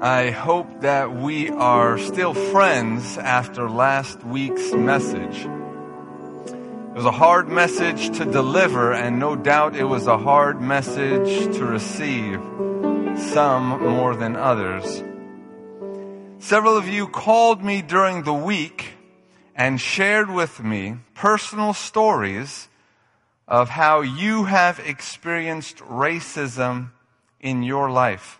I hope that we are still friends after last week's message. It was a hard message to deliver, and no doubt it was a hard message to receive, some more than others. Several of you called me during the week and shared with me personal stories of how you have experienced racism in your life.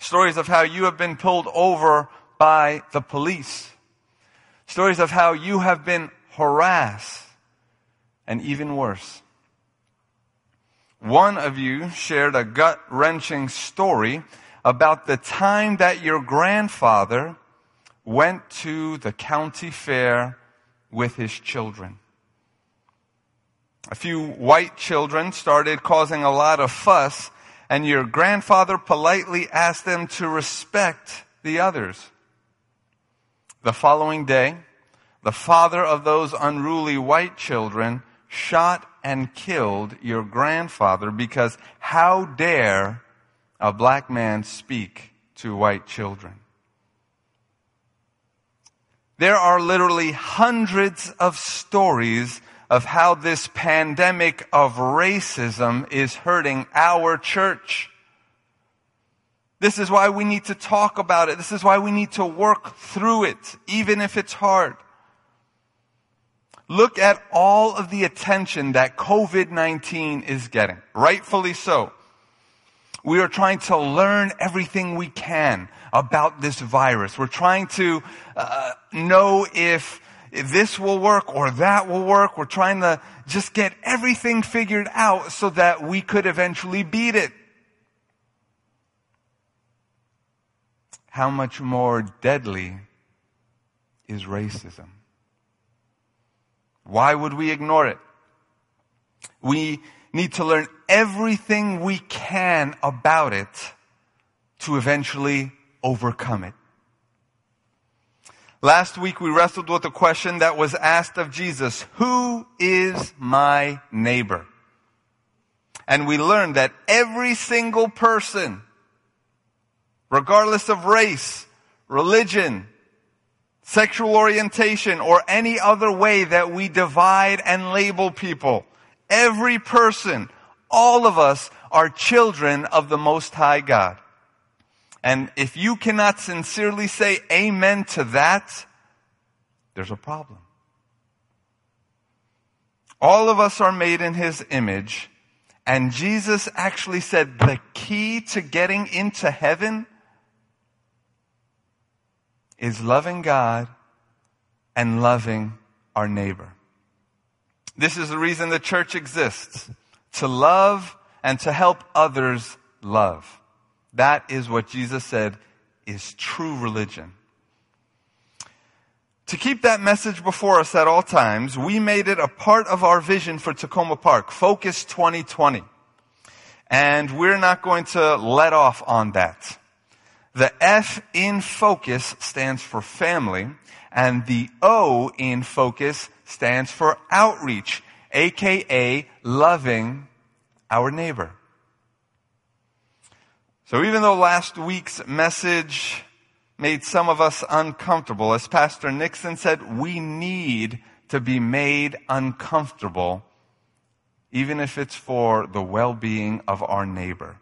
Stories of how you have been pulled over by the police. Stories of how you have been harassed and even worse. One of you shared a gut wrenching story about the time that your grandfather went to the county fair with his children. A few white children started causing a lot of fuss and your grandfather politely asked them to respect the others. The following day, the father of those unruly white children shot and killed your grandfather because how dare a black man speak to white children? There are literally hundreds of stories of how this pandemic of racism is hurting our church. This is why we need to talk about it. This is why we need to work through it, even if it's hard. Look at all of the attention that COVID-19 is getting. Rightfully so. We are trying to learn everything we can about this virus. We're trying to uh, know if this will work or that will work. We're trying to just get everything figured out so that we could eventually beat it. How much more deadly is racism? Why would we ignore it? We need to learn everything we can about it to eventually overcome it. Last week we wrestled with a question that was asked of Jesus. Who is my neighbor? And we learned that every single person, regardless of race, religion, sexual orientation, or any other way that we divide and label people, every person, all of us are children of the Most High God. And if you cannot sincerely say amen to that, there's a problem. All of us are made in His image, and Jesus actually said the key to getting into heaven is loving God and loving our neighbor. This is the reason the church exists. To love and to help others love. That is what Jesus said is true religion. To keep that message before us at all times, we made it a part of our vision for Takoma Park, Focus 2020. And we're not going to let off on that. The F in focus stands for family, and the O in focus stands for outreach, aka loving our neighbor. So even though last week's message made some of us uncomfortable, as Pastor Nixon said, we need to be made uncomfortable, even if it's for the well-being of our neighbor.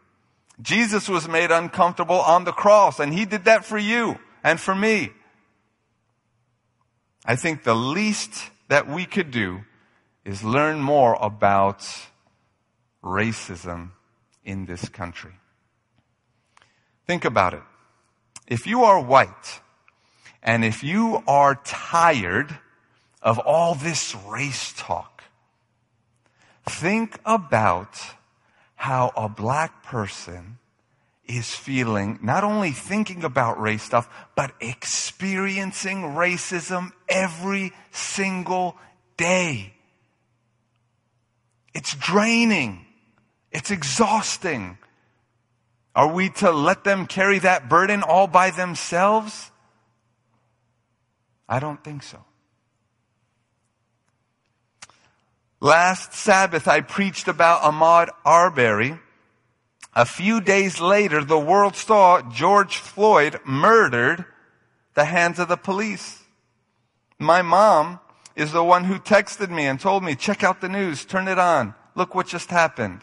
Jesus was made uncomfortable on the cross, and he did that for you and for me. I think the least that we could do is learn more about racism in this country. Think about it. If you are white and if you are tired of all this race talk, think about how a black person is feeling, not only thinking about race stuff, but experiencing racism every single day. It's draining. It's exhausting. Are we to let them carry that burden all by themselves? I don't think so. Last Sabbath, I preached about Ahmaud Arbery A few days later, the world saw George Floyd murdered the hands of the police. My mom is the one who texted me and told me, check out the news, turn it on, look what just happened.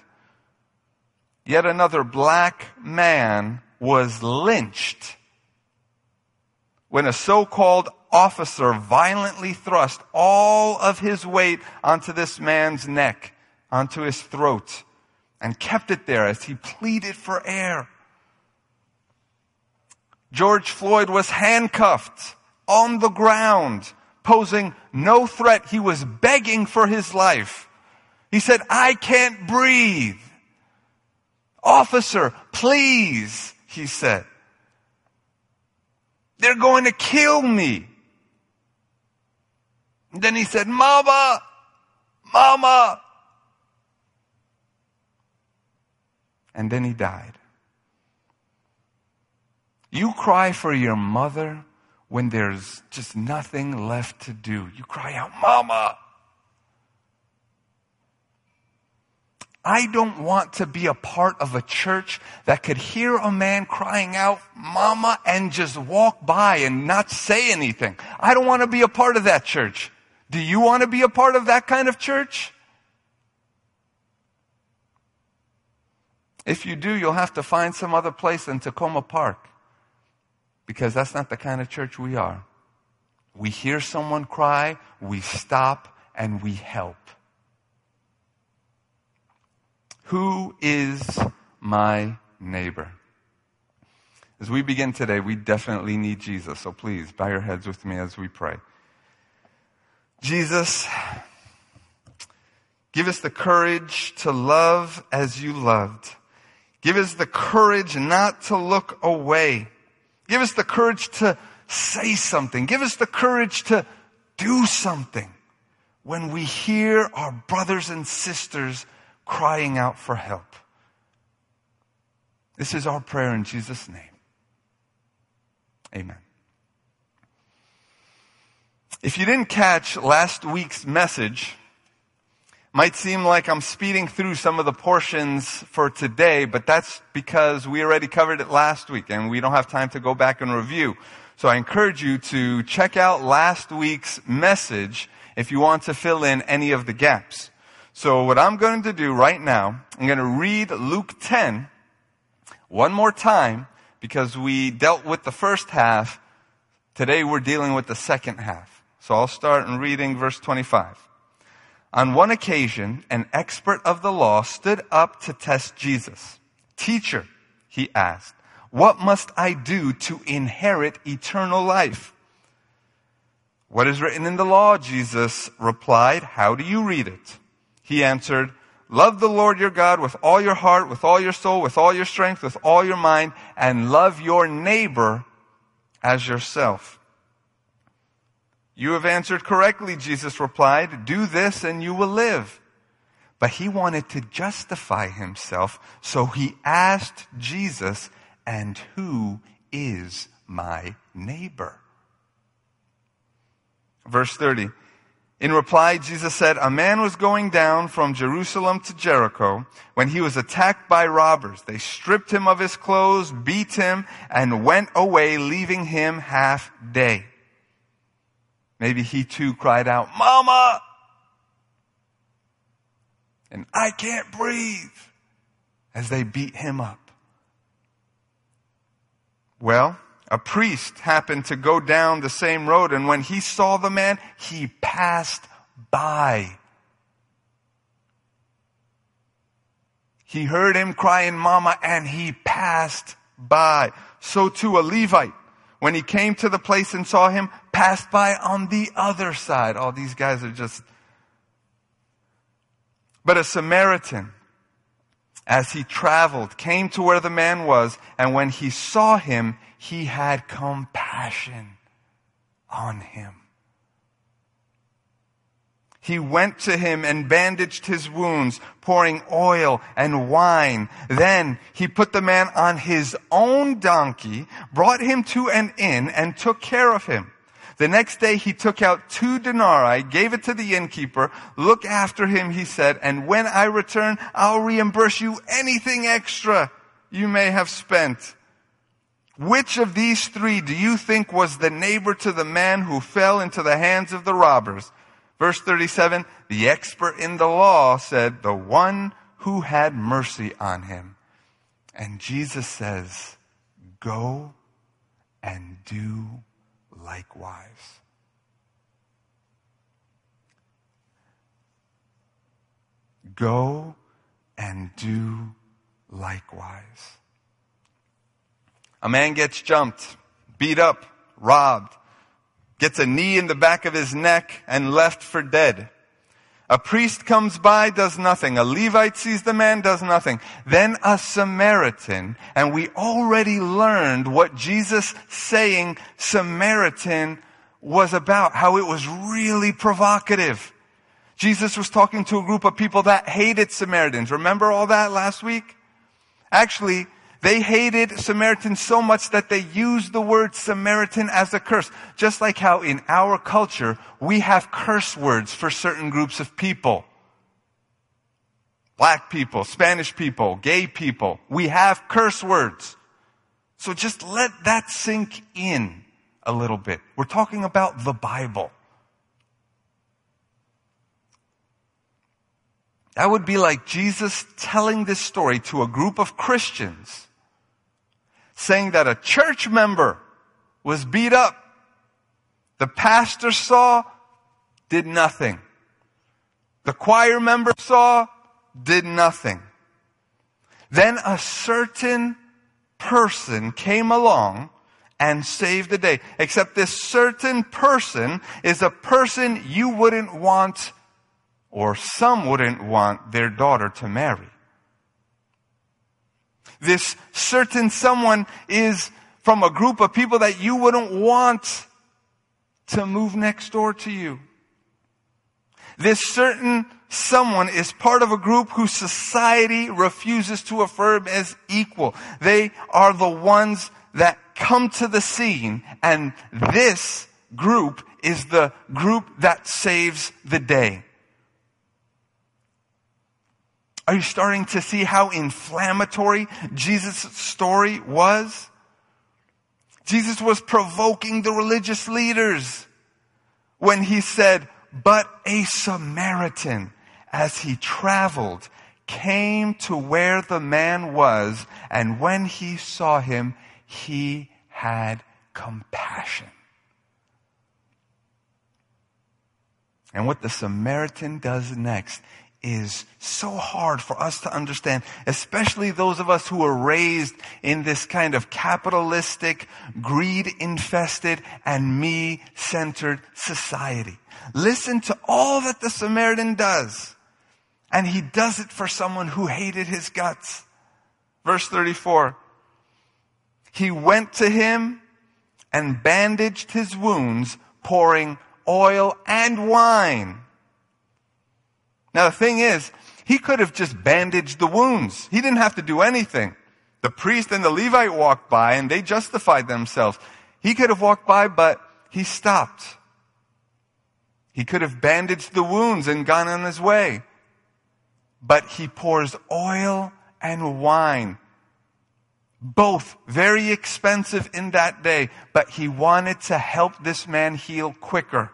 Yet another black man was lynched when a so-called officer violently thrust all of his weight onto this man's neck, onto his throat, and kept it there as he pleaded for air. George Floyd was handcuffed on the ground, posing no threat. He was begging for his life. He said, I can't breathe. Officer, please, he said. They're going to kill me. Then he said, Mama, Mama. And then he died. You cry for your mother when there's just nothing left to do. You cry out, Mama. I don't want to be a part of a church that could hear a man crying out, Mama, and just walk by and not say anything. I don't want to be a part of that church. Do you want to be a part of that kind of church? If you do, you'll have to find some other place in Takoma Park. Because that's not the kind of church we are. We hear someone cry, we stop, and we help. Who is my neighbor? As we begin today, we definitely need Jesus. So please bow your heads with me as we pray. Jesus, give us the courage to love as you loved. Give us the courage not to look away. Give us the courage to say something. Give us the courage to do something when we hear our brothers and sisters crying out for help. This is our prayer in Jesus' name. Amen. If you didn't catch last week's message, might seem like I'm speeding through some of the portions for today, but that's because we already covered it last week and we don't have time to go back and review. So I encourage you to check out last week's message if you want to fill in any of the gaps. So what I'm going to do right now, I'm going to read Luke 10 one more time because we dealt with the first half. Today we're dealing with the second half. So I'll start in reading verse 25. On one occasion, an expert of the law stood up to test Jesus. Teacher, he asked, what must I do to inherit eternal life? What is written in the law? Jesus replied, how do you read it? He answered, Love the Lord your God with all your heart, with all your soul, with all your strength, with all your mind, and love your neighbor as yourself. You have answered correctly, Jesus replied. Do this and you will live. But he wanted to justify himself, so he asked Jesus, and who is my neighbor? Verse 30. In reply, Jesus said, a man was going down from Jerusalem to Jericho when he was attacked by robbers. They stripped him of his clothes, beat him, and went away, leaving him half dead. Maybe he too cried out, Mama! And I can't breathe as they beat him up. Well, a priest happened to go down the same road and when he saw the man, he passed by. He heard him crying mama and he passed by. So too a Levite, when he came to the place and saw him, passed by on the other side. All oh, these guys are just, but a Samaritan, as he traveled, came to where the man was, and when he saw him, he had compassion on him. He went to him and bandaged his wounds, pouring oil and wine. Then he put the man on his own donkey, brought him to an inn, and took care of him. The next day he took out two denarii, gave it to the innkeeper. Look after him, he said, and when I return, I'll reimburse you anything extra you may have spent. Which of these three do you think was the neighbor to the man who fell into the hands of the robbers? Verse 37, the expert in the law said, the one who had mercy on him. And Jesus says, go and do likewise. Go and do likewise. A man gets jumped, beat up, robbed, gets a knee in the back of his neck and left for dead. A priest comes by, does nothing. A Levite sees the man, does nothing. Then a Samaritan, and we already learned what Jesus saying Samaritan was about, how it was really provocative. Jesus was talking to a group of people that hated Samaritans. Remember all that last week? Actually, they hated Samaritans so much that they used the word Samaritan as a curse. Just like how in our culture, we have curse words for certain groups of people. Black people, Spanish people, gay people. We have curse words. So just let that sink in a little bit. We're talking about the Bible. That would be like Jesus telling this story to a group of Christians saying that a church member was beat up. The pastor saw, did nothing. The choir member saw, did nothing. Then a certain person came along and saved the day. Except this certain person is a person you wouldn't want or some wouldn't want their daughter to marry. This certain someone is from a group of people that you wouldn't want to move next door to you. This certain someone is part of a group whose society refuses to affirm as equal. They are the ones that come to the scene and this group is the group that saves the day. Are you starting to see how inflammatory Jesus' story was? Jesus was provoking the religious leaders when he said, but a Samaritan, as he traveled, came to where the man was, and when he saw him, he had compassion. And what the Samaritan does next is so hard for us to understand, especially those of us who were raised in this kind of capitalistic, greed infested, and me centered society. Listen to all that the Samaritan does. And he does it for someone who hated his guts. Verse 34. He went to him and bandaged his wounds, pouring oil and wine now the thing is, he could have just bandaged the wounds. He didn't have to do anything. The priest and the Levite walked by and they justified themselves. He could have walked by, but he stopped. He could have bandaged the wounds and gone on his way. But he pours oil and wine. Both very expensive in that day, but he wanted to help this man heal quicker.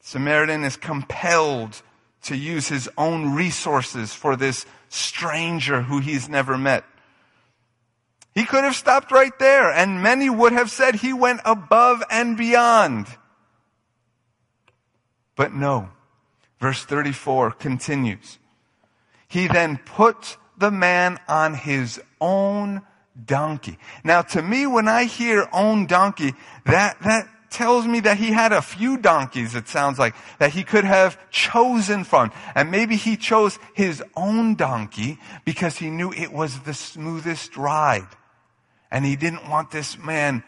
Samaritan is compelled to use his own resources for this stranger who he's never met. He could have stopped right there and many would have said he went above and beyond. But no. Verse 34 continues. He then put the man on his own donkey. Now to me, when I hear own donkey, that, that tells me that he had a few donkeys, it sounds like, that he could have chosen from. And maybe he chose his own donkey because he knew it was the smoothest ride. And he didn't want this man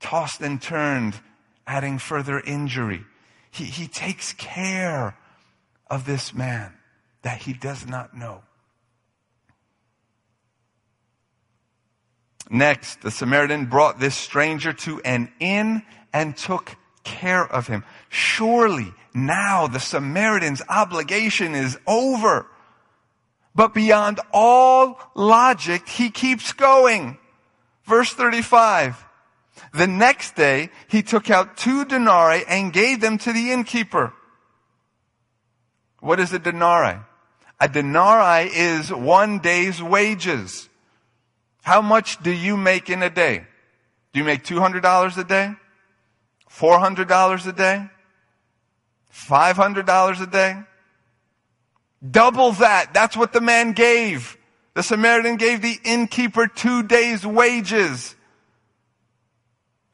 tossed and turned, adding further injury. He, he takes care of this man that he does not know. Next, the Samaritan brought this stranger to an inn and took care of him. Surely now the Samaritan's obligation is over. But beyond all logic, he keeps going. Verse 35. The next day, he took out two denarii and gave them to the innkeeper. What is a denarii? A denarii is one day's wages. How much do you make in a day? Do you make $200 a day? $400 a day? $500 a day? Double that. That's what the man gave. The Samaritan gave the innkeeper two days wages.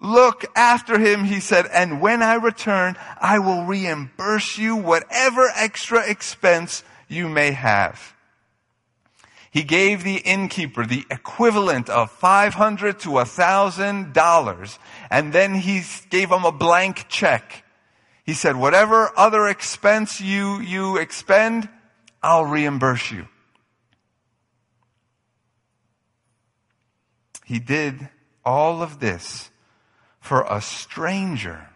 Look after him, he said, and when I return, I will reimburse you whatever extra expense you may have. He gave the innkeeper the equivalent of 500 to a thousand dollars, and then he gave him a blank check. He said, whatever other expense you, you expend, I'll reimburse you. He did all of this for a stranger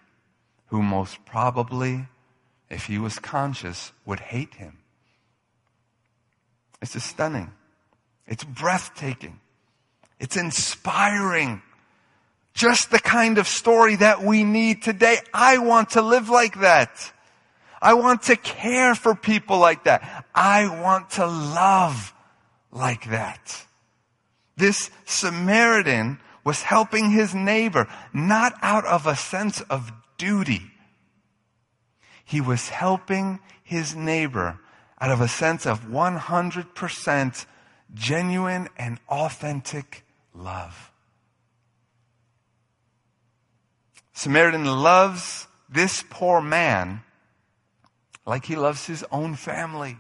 who most probably, if he was conscious, would hate him. It's stunning. It's breathtaking. It's inspiring. Just the kind of story that we need today. I want to live like that. I want to care for people like that. I want to love like that. This Samaritan was helping his neighbor, not out of a sense of duty. He was helping his neighbor out of a sense of 100% genuine and authentic love. Samaritan loves this poor man like he loves his own family.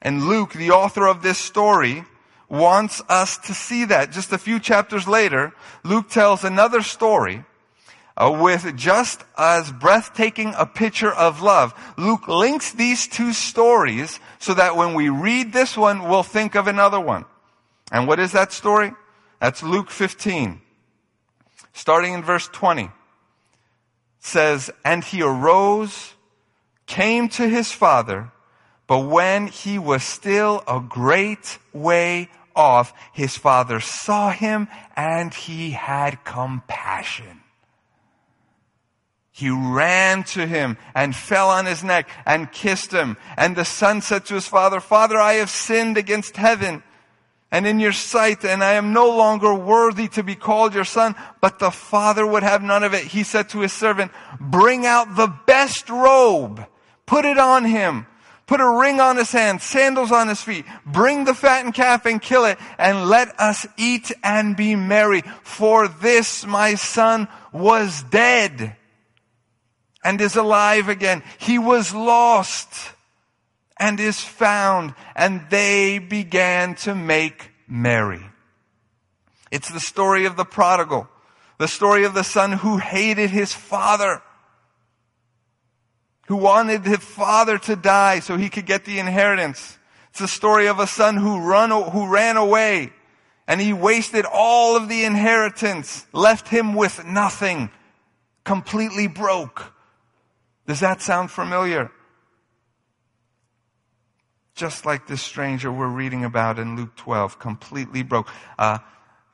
And Luke, the author of this story, wants us to see that. Just a few chapters later, Luke tells another story uh, with just as breathtaking a picture of love. Luke links these two stories so that when we read this one, we'll think of another one. And what is that story? That's Luke 15. Starting in verse 20. says, And he arose, came to his father, but when he was still a great way off, his father saw him and he had compassion. He ran to him and fell on his neck and kissed him. And the son said to his father, Father, I have sinned against heaven and in your sight, and I am no longer worthy to be called your son. But the father would have none of it. He said to his servant, bring out the best robe, put it on him, put a ring on his hand, sandals on his feet, bring the fattened calf and kill it, and let us eat and be merry. For this my son was dead and is alive again. He was lost and is found, and they began to make merry. It's the story of the prodigal, the story of the son who hated his father, who wanted his father to die so he could get the inheritance. It's the story of a son who run, who ran away and he wasted all of the inheritance, left him with nothing, completely broke. Does that sound familiar? Just like this stranger we're reading about in Luke 12, completely broke. Uh,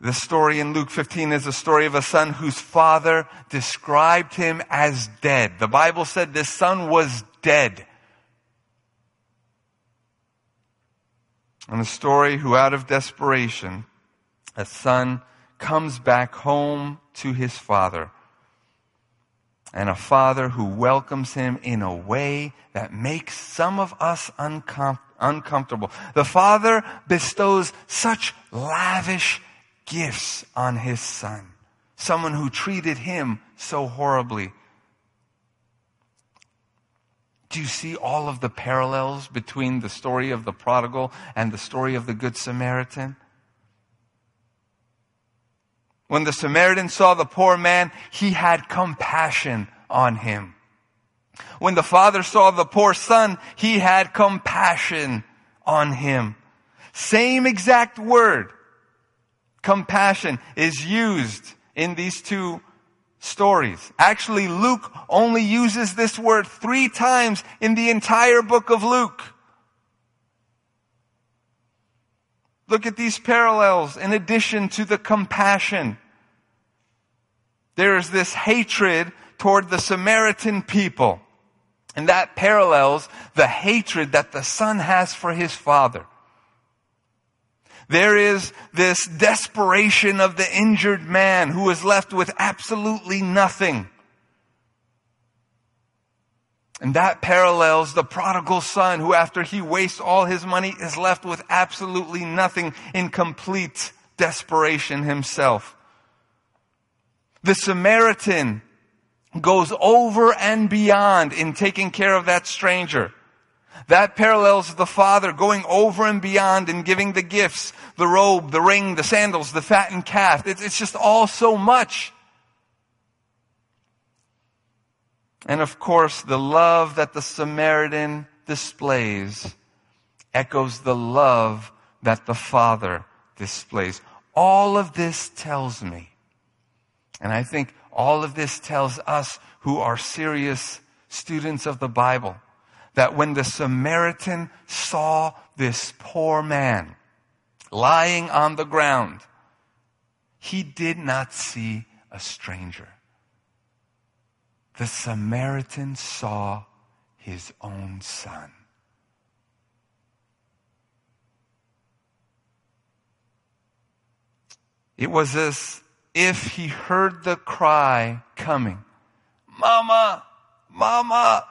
the story in Luke 15 is a story of a son whose father described him as dead. The Bible said this son was dead. And the story who out of desperation, a son comes back home to his father and a father who welcomes him in a way that makes some of us uncom- uncomfortable. The father bestows such lavish gifts on his son, someone who treated him so horribly. Do you see all of the parallels between the story of the prodigal and the story of the Good Samaritan? When the Samaritan saw the poor man, he had compassion on him. When the father saw the poor son, he had compassion on him. Same exact word, compassion, is used in these two stories. Actually, Luke only uses this word three times in the entire book of Luke. Look at these parallels in addition to the compassion. There is this hatred toward the Samaritan people. And that parallels the hatred that the son has for his father. There is this desperation of the injured man who is left with absolutely nothing. And that parallels the prodigal son who after he wastes all his money is left with absolutely nothing in complete desperation himself. The Samaritan goes over and beyond in taking care of that stranger. That parallels the father going over and beyond in giving the gifts, the robe, the ring, the sandals, the fattened calf. It's, it's just all so much. And of course, the love that the Samaritan displays echoes the love that the Father displays. All of this tells me, and I think all of this tells us who are serious students of the Bible, that when the Samaritan saw this poor man lying on the ground, he did not see a stranger the Samaritan saw his own son. It was as if he heard the cry coming, Mama, Mama.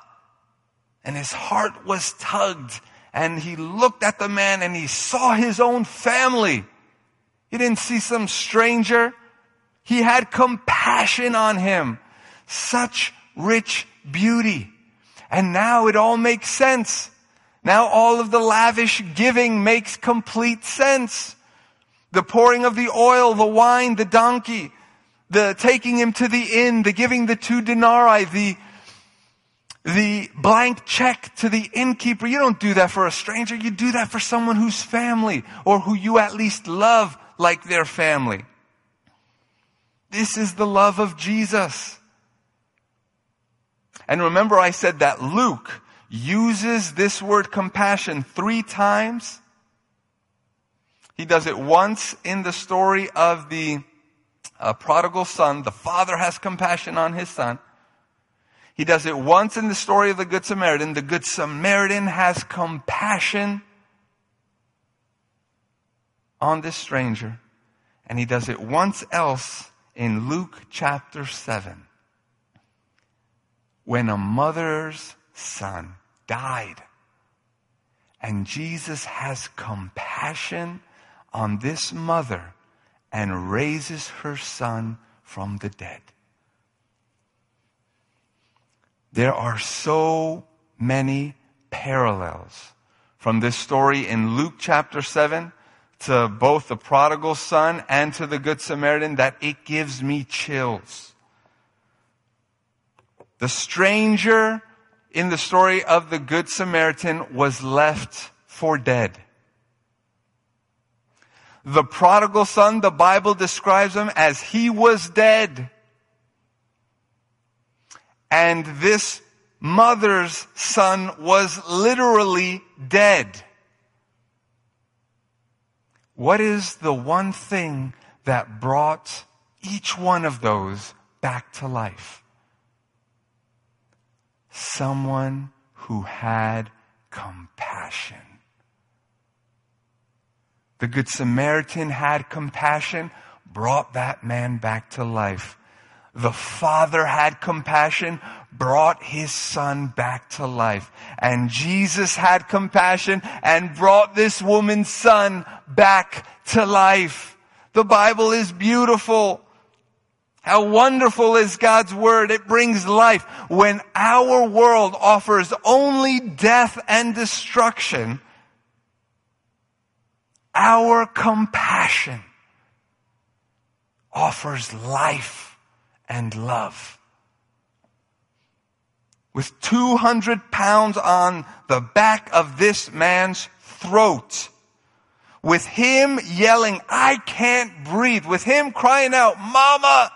And his heart was tugged and he looked at the man and he saw his own family. He didn't see some stranger. He had compassion on him. Such rich beauty. And now it all makes sense. Now all of the lavish giving makes complete sense. The pouring of the oil, the wine, the donkey, the taking him to the inn, the giving the two denarii, the, the blank check to the innkeeper. You don't do that for a stranger. You do that for someone who's family or who you at least love like their family. This is the love of Jesus. And remember I said that Luke uses this word compassion three times. He does it once in the story of the uh, prodigal son. The father has compassion on his son. He does it once in the story of the Good Samaritan. The Good Samaritan has compassion on this stranger. And he does it once else in Luke chapter 7 when a mother's son died. And Jesus has compassion on this mother and raises her son from the dead. There are so many parallels from this story in Luke chapter 7 to both the prodigal son and to the good Samaritan that it gives me chills. The stranger in the story of the Good Samaritan was left for dead. The prodigal son, the Bible describes him as he was dead. And this mother's son was literally dead. What is the one thing that brought each one of those back to life? Someone who had compassion. The Good Samaritan had compassion, brought that man back to life. The father had compassion, brought his son back to life. And Jesus had compassion and brought this woman's son back to life. The Bible is beautiful. How wonderful is God's word. It brings life. When our world offers only death and destruction, our compassion offers life and love. With 200 pounds on the back of this man's throat, with him yelling, I can't breathe, with him crying out, Mama!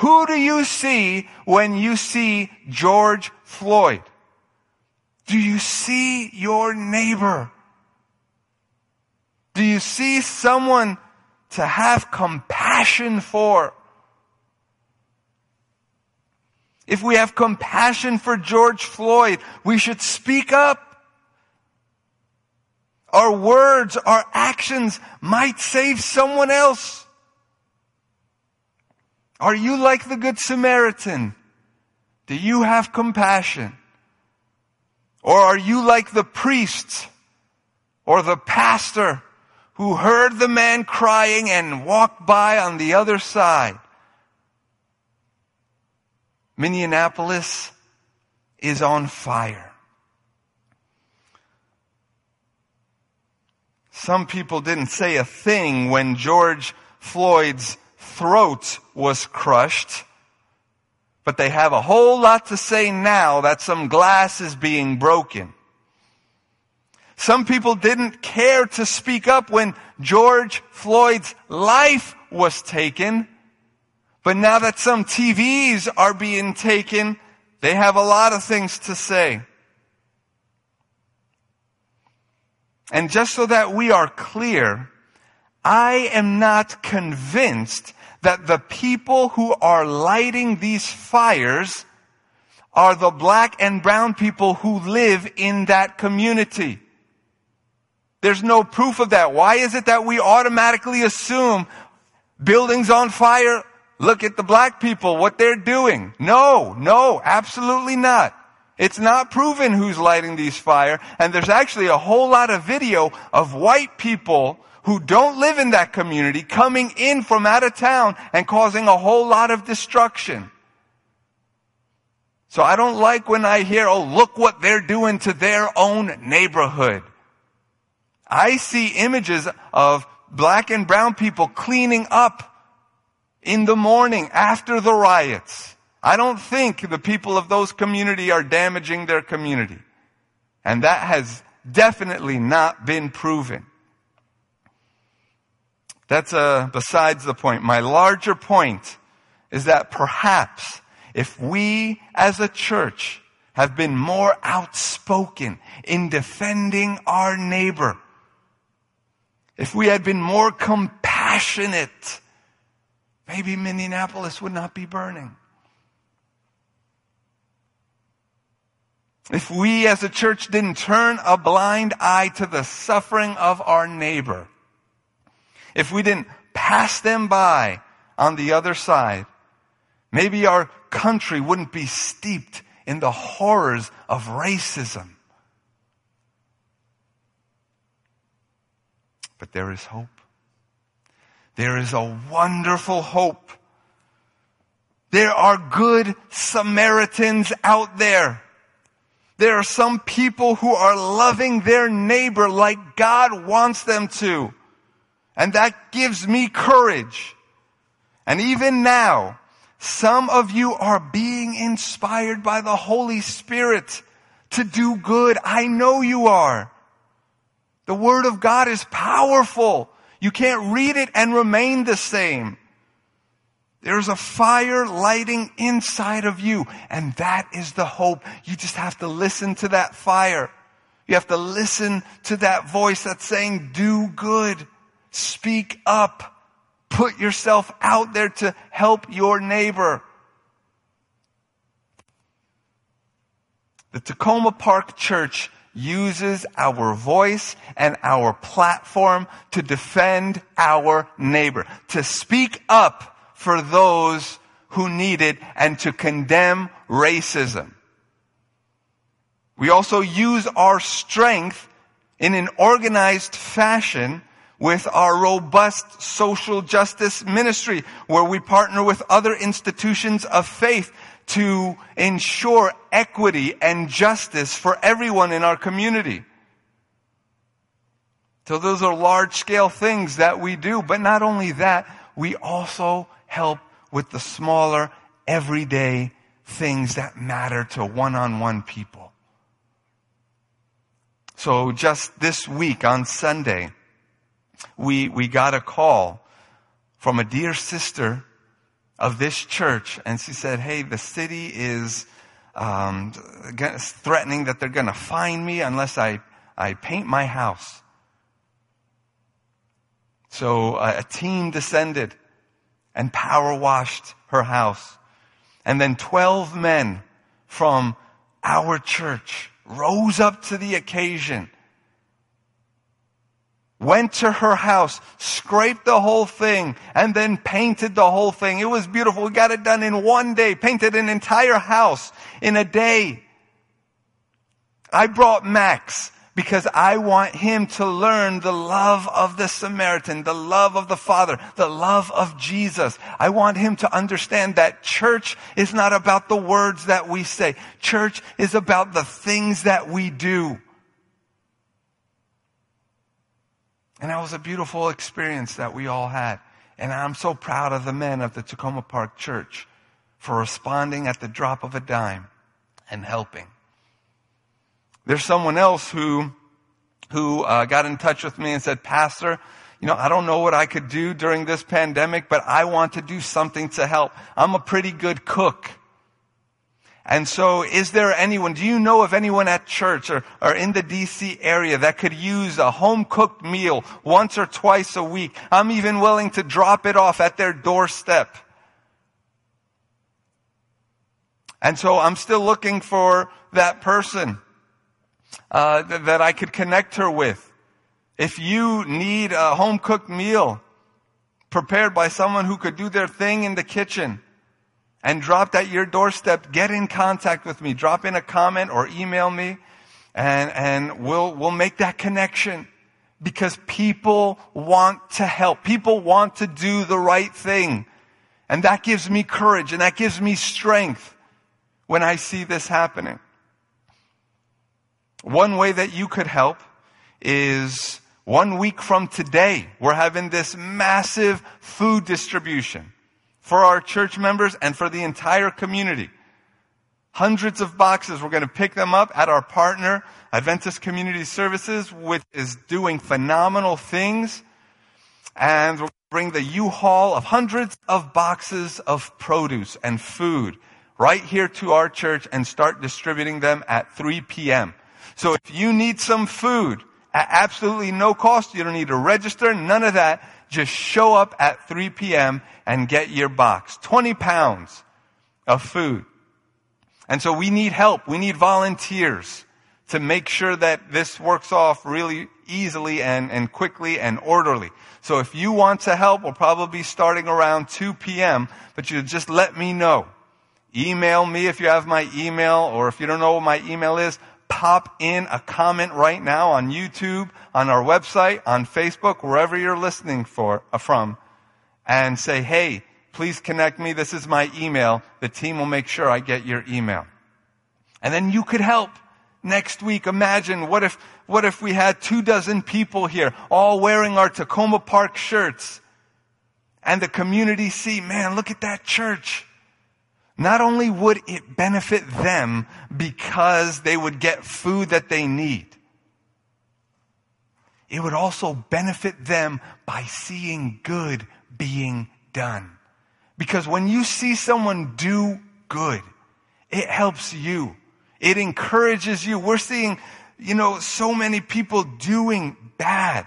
Who do you see when you see George Floyd? Do you see your neighbor? Do you see someone to have compassion for? If we have compassion for George Floyd, we should speak up. Our words, our actions might save someone else. Are you like the Good Samaritan? Do you have compassion? Or are you like the priest or the pastor who heard the man crying and walked by on the other side? Minneapolis is on fire. Some people didn't say a thing when George Floyd's throat was crushed, but they have a whole lot to say now that some glass is being broken. Some people didn't care to speak up when George Floyd's life was taken, but now that some TVs are being taken, they have a lot of things to say. And just so that we are clear, I am not convinced that the people who are lighting these fires are the black and brown people who live in that community. There's no proof of that. Why is it that we automatically assume buildings on fire Look at the black people, what they're doing. No, no, absolutely not. It's not proven who's lighting these fire. And there's actually a whole lot of video of white people who don't live in that community coming in from out of town and causing a whole lot of destruction. So I don't like when I hear, oh, look what they're doing to their own neighborhood. I see images of black and brown people cleaning up in the morning after the riots. I don't think the people of those community are damaging their community. And that has definitely not been proven. That's uh, besides the point. My larger point is that perhaps if we as a church have been more outspoken in defending our neighbor, if we had been more compassionate maybe Minneapolis would not be burning. If we as a church didn't turn a blind eye to the suffering of our neighbor, if we didn't pass them by on the other side, maybe our country wouldn't be steeped in the horrors of racism. But there is hope. There is a wonderful hope. There are good Samaritans out there. There are some people who are loving their neighbor like God wants them to. And that gives me courage. And even now, some of you are being inspired by the Holy Spirit to do good. I know you are. The Word of God is powerful. You can't read it and remain the same. There's a fire lighting inside of you, and that is the hope. You just have to listen to that fire. You have to listen to that voice that's saying, do good, speak up, put yourself out there to help your neighbor. The Takoma Park Church uses our voice and our platform to defend our neighbor, to speak up for those who need it and to condemn racism. We also use our strength in an organized fashion with our robust social justice ministry where we partner with other institutions of faith to ensure equity and justice for everyone in our community. So those are large scale things that we do. But not only that, we also help with the smaller, everyday things that matter to one on one people. So just this week on Sunday, we, we got a call from a dear sister of this church and she said, Hey, the city is, um, threatening that they're going to fine me unless I, I paint my house. So a team descended and power washed her house. And then 12 men from our church rose up to the occasion, went to her house, scraped the whole thing, and then painted the whole thing. It was beautiful. We got it done in one day, painted an entire house in a day. I brought Max because I want him to learn the love of the Samaritan, the love of the Father, the love of Jesus. I want him to understand that church is not about the words that we say. Church is about the things that we do. And that was a beautiful experience that we all had. And I'm so proud of the men of the Takoma Park Church for responding at the drop of a dime and helping. There's someone else who, who uh, got in touch with me and said, Pastor, you know, I don't know what I could do during this pandemic, but I want to do something to help. I'm a pretty good cook. And so is there anyone, do you know of anyone at church or, or in the DC area that could use a home cooked meal once or twice a week? I'm even willing to drop it off at their doorstep. And so I'm still looking for that person uh, th- that I could connect her with. If you need a home cooked meal prepared by someone who could do their thing in the kitchen and dropped at your doorstep, get in contact with me. Drop in a comment or email me and, and we'll, we'll make that connection because people want to help. People want to do the right thing. And that gives me courage and that gives me strength when I see this happening. One way that you could help is one week from today, we're having this massive food distribution for our church members and for the entire community. Hundreds of boxes. We're going to pick them up at our partner, Adventist Community Services, which is doing phenomenal things. And we'll bring the U-Haul of hundreds of boxes of produce and food right here to our church and start distributing them at 3 p.m. So if you need some food at absolutely no cost, you don't need to register, none of that. Just show up at 3 p.m. and get your box. 20 pounds of food. And so we need help. We need volunteers to make sure that this works off really easily and, and quickly and orderly. So if you want to help, we'll probably be starting around 2 p.m., but you just let me know. Email me if you have my email, or if you don't know what my email is, pop in a comment right now on YouTube, on our website, on Facebook, wherever you're listening for, uh, from, and say, hey, please connect me. This is my email. The team will make sure I get your email. And then you could help next week. Imagine what if, what if we had two dozen people here, all wearing our Takoma Park shirts, and the community see, man, look at that church. Not only would it benefit them because they would get food that they need, it would also benefit them by seeing good being done. Because when you see someone do good, it helps you. It encourages you. We're seeing, you know, so many people doing bad.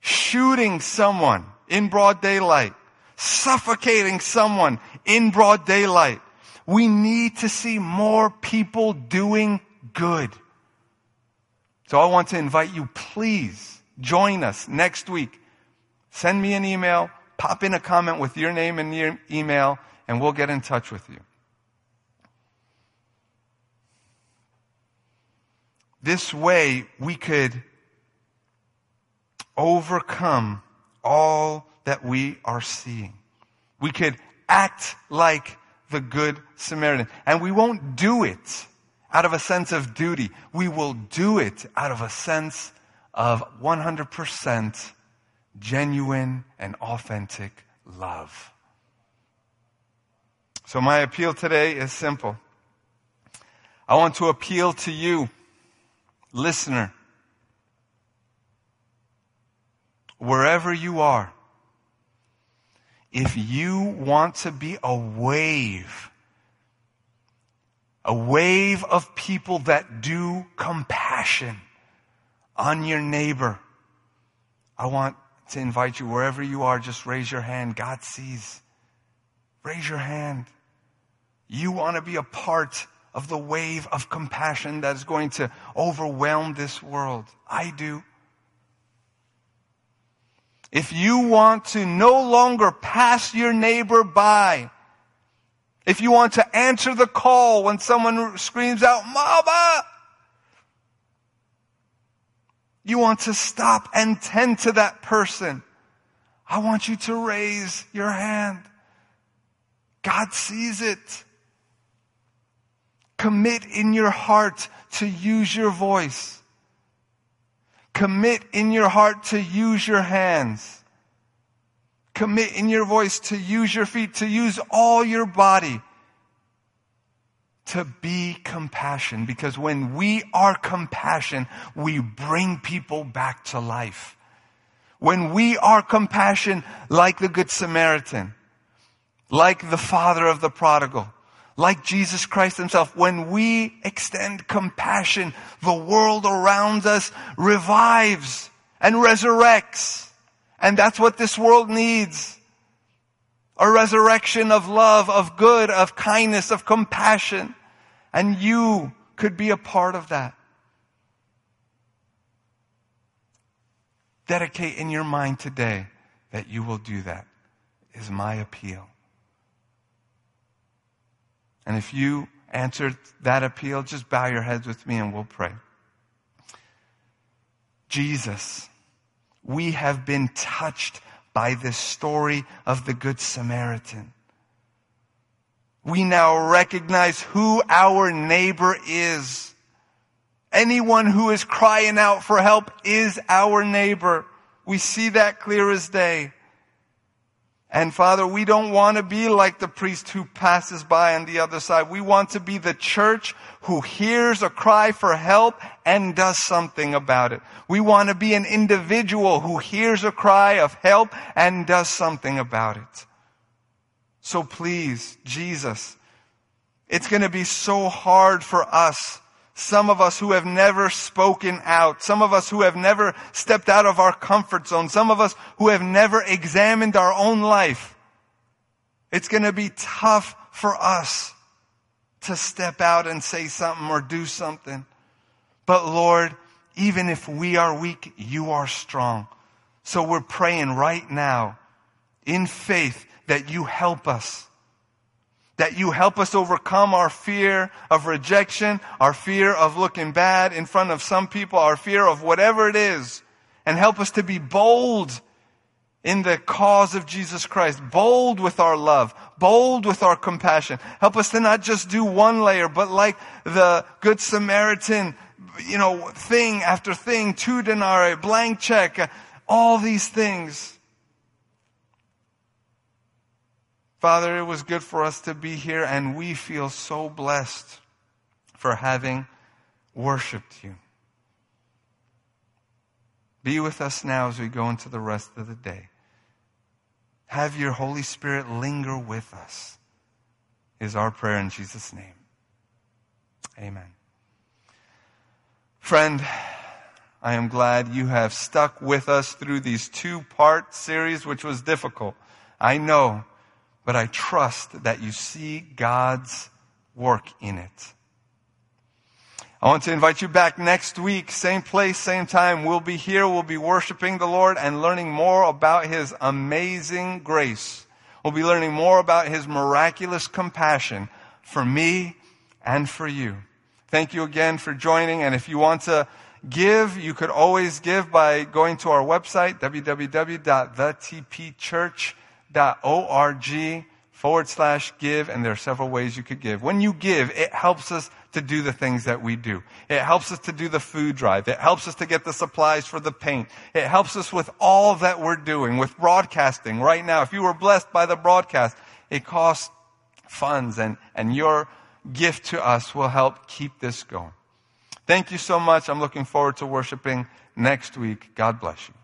Shooting someone in broad daylight suffocating someone in broad daylight. We need to see more people doing good. So I want to invite you, please join us next week. Send me an email, pop in a comment with your name and your email, and we'll get in touch with you. This way we could overcome all that we are seeing. We could act like the Good Samaritan. And we won't do it out of a sense of duty. We will do it out of a sense of 100% genuine and authentic love. So my appeal today is simple. I want to appeal to you listener, wherever you are, if you want to be a wave, a wave of people that do compassion on your neighbor, I want to invite you wherever you are, just raise your hand. God sees. Raise your hand. You want to be a part of the wave of compassion that's going to overwhelm this world. I do. If you want to no longer pass your neighbor by, if you want to answer the call when someone screams out, Mama! You want to stop and tend to that person. I want you to raise your hand. God sees it. Commit in your heart to use your voice. Commit in your heart to use your hands. Commit in your voice to use your feet, to use all your body to be compassion. Because when we are compassion, we bring people back to life. When we are compassion like the Good Samaritan, like the father of the prodigal, like Jesus Christ himself, when we extend compassion, the world around us revives and resurrects. And that's what this world needs. A resurrection of love, of good, of kindness, of compassion. And you could be a part of that. Dedicate in your mind today that you will do that, is my appeal. And if you answered that appeal, just bow your heads with me and we'll pray. Jesus, we have been touched by this story of the Good Samaritan. We now recognize who our neighbor is. Anyone who is crying out for help is our neighbor. We see that clear as day. And Father, we don't want to be like the priest who passes by on the other side. We want to be the church who hears a cry for help and does something about it. We want to be an individual who hears a cry of help and does something about it. So please, Jesus, it's going to be so hard for us some of us who have never spoken out. Some of us who have never stepped out of our comfort zone. Some of us who have never examined our own life. It's going to be tough for us to step out and say something or do something. But Lord, even if we are weak, you are strong. So we're praying right now in faith that you help us that you help us overcome our fear of rejection, our fear of looking bad in front of some people, our fear of whatever it is, and help us to be bold in the cause of Jesus Christ, bold with our love, bold with our compassion. Help us to not just do one layer, but like the Good Samaritan, you know, thing after thing, two denarii, blank check, all these things Father, it was good for us to be here, and we feel so blessed for having worshiped you. Be with us now as we go into the rest of the day. Have your Holy Spirit linger with us, is our prayer in Jesus' name. Amen. Friend, I am glad you have stuck with us through these two part series, which was difficult. I know but I trust that you see God's work in it. I want to invite you back next week, same place, same time. We'll be here. We'll be worshiping the Lord and learning more about His amazing grace. We'll be learning more about His miraculous compassion for me and for you. Thank you again for joining. And if you want to give, you could always give by going to our website, www.thetpchurch.com org forward slash give, and there are several ways you could give. When you give, it helps us to do the things that we do. It helps us to do the food drive. It helps us to get the supplies for the paint. It helps us with all that we're doing, with broadcasting right now. If you were blessed by the broadcast, it costs funds and, and your gift to us will help keep this going. Thank you so much. I'm looking forward to worshiping next week. God bless you.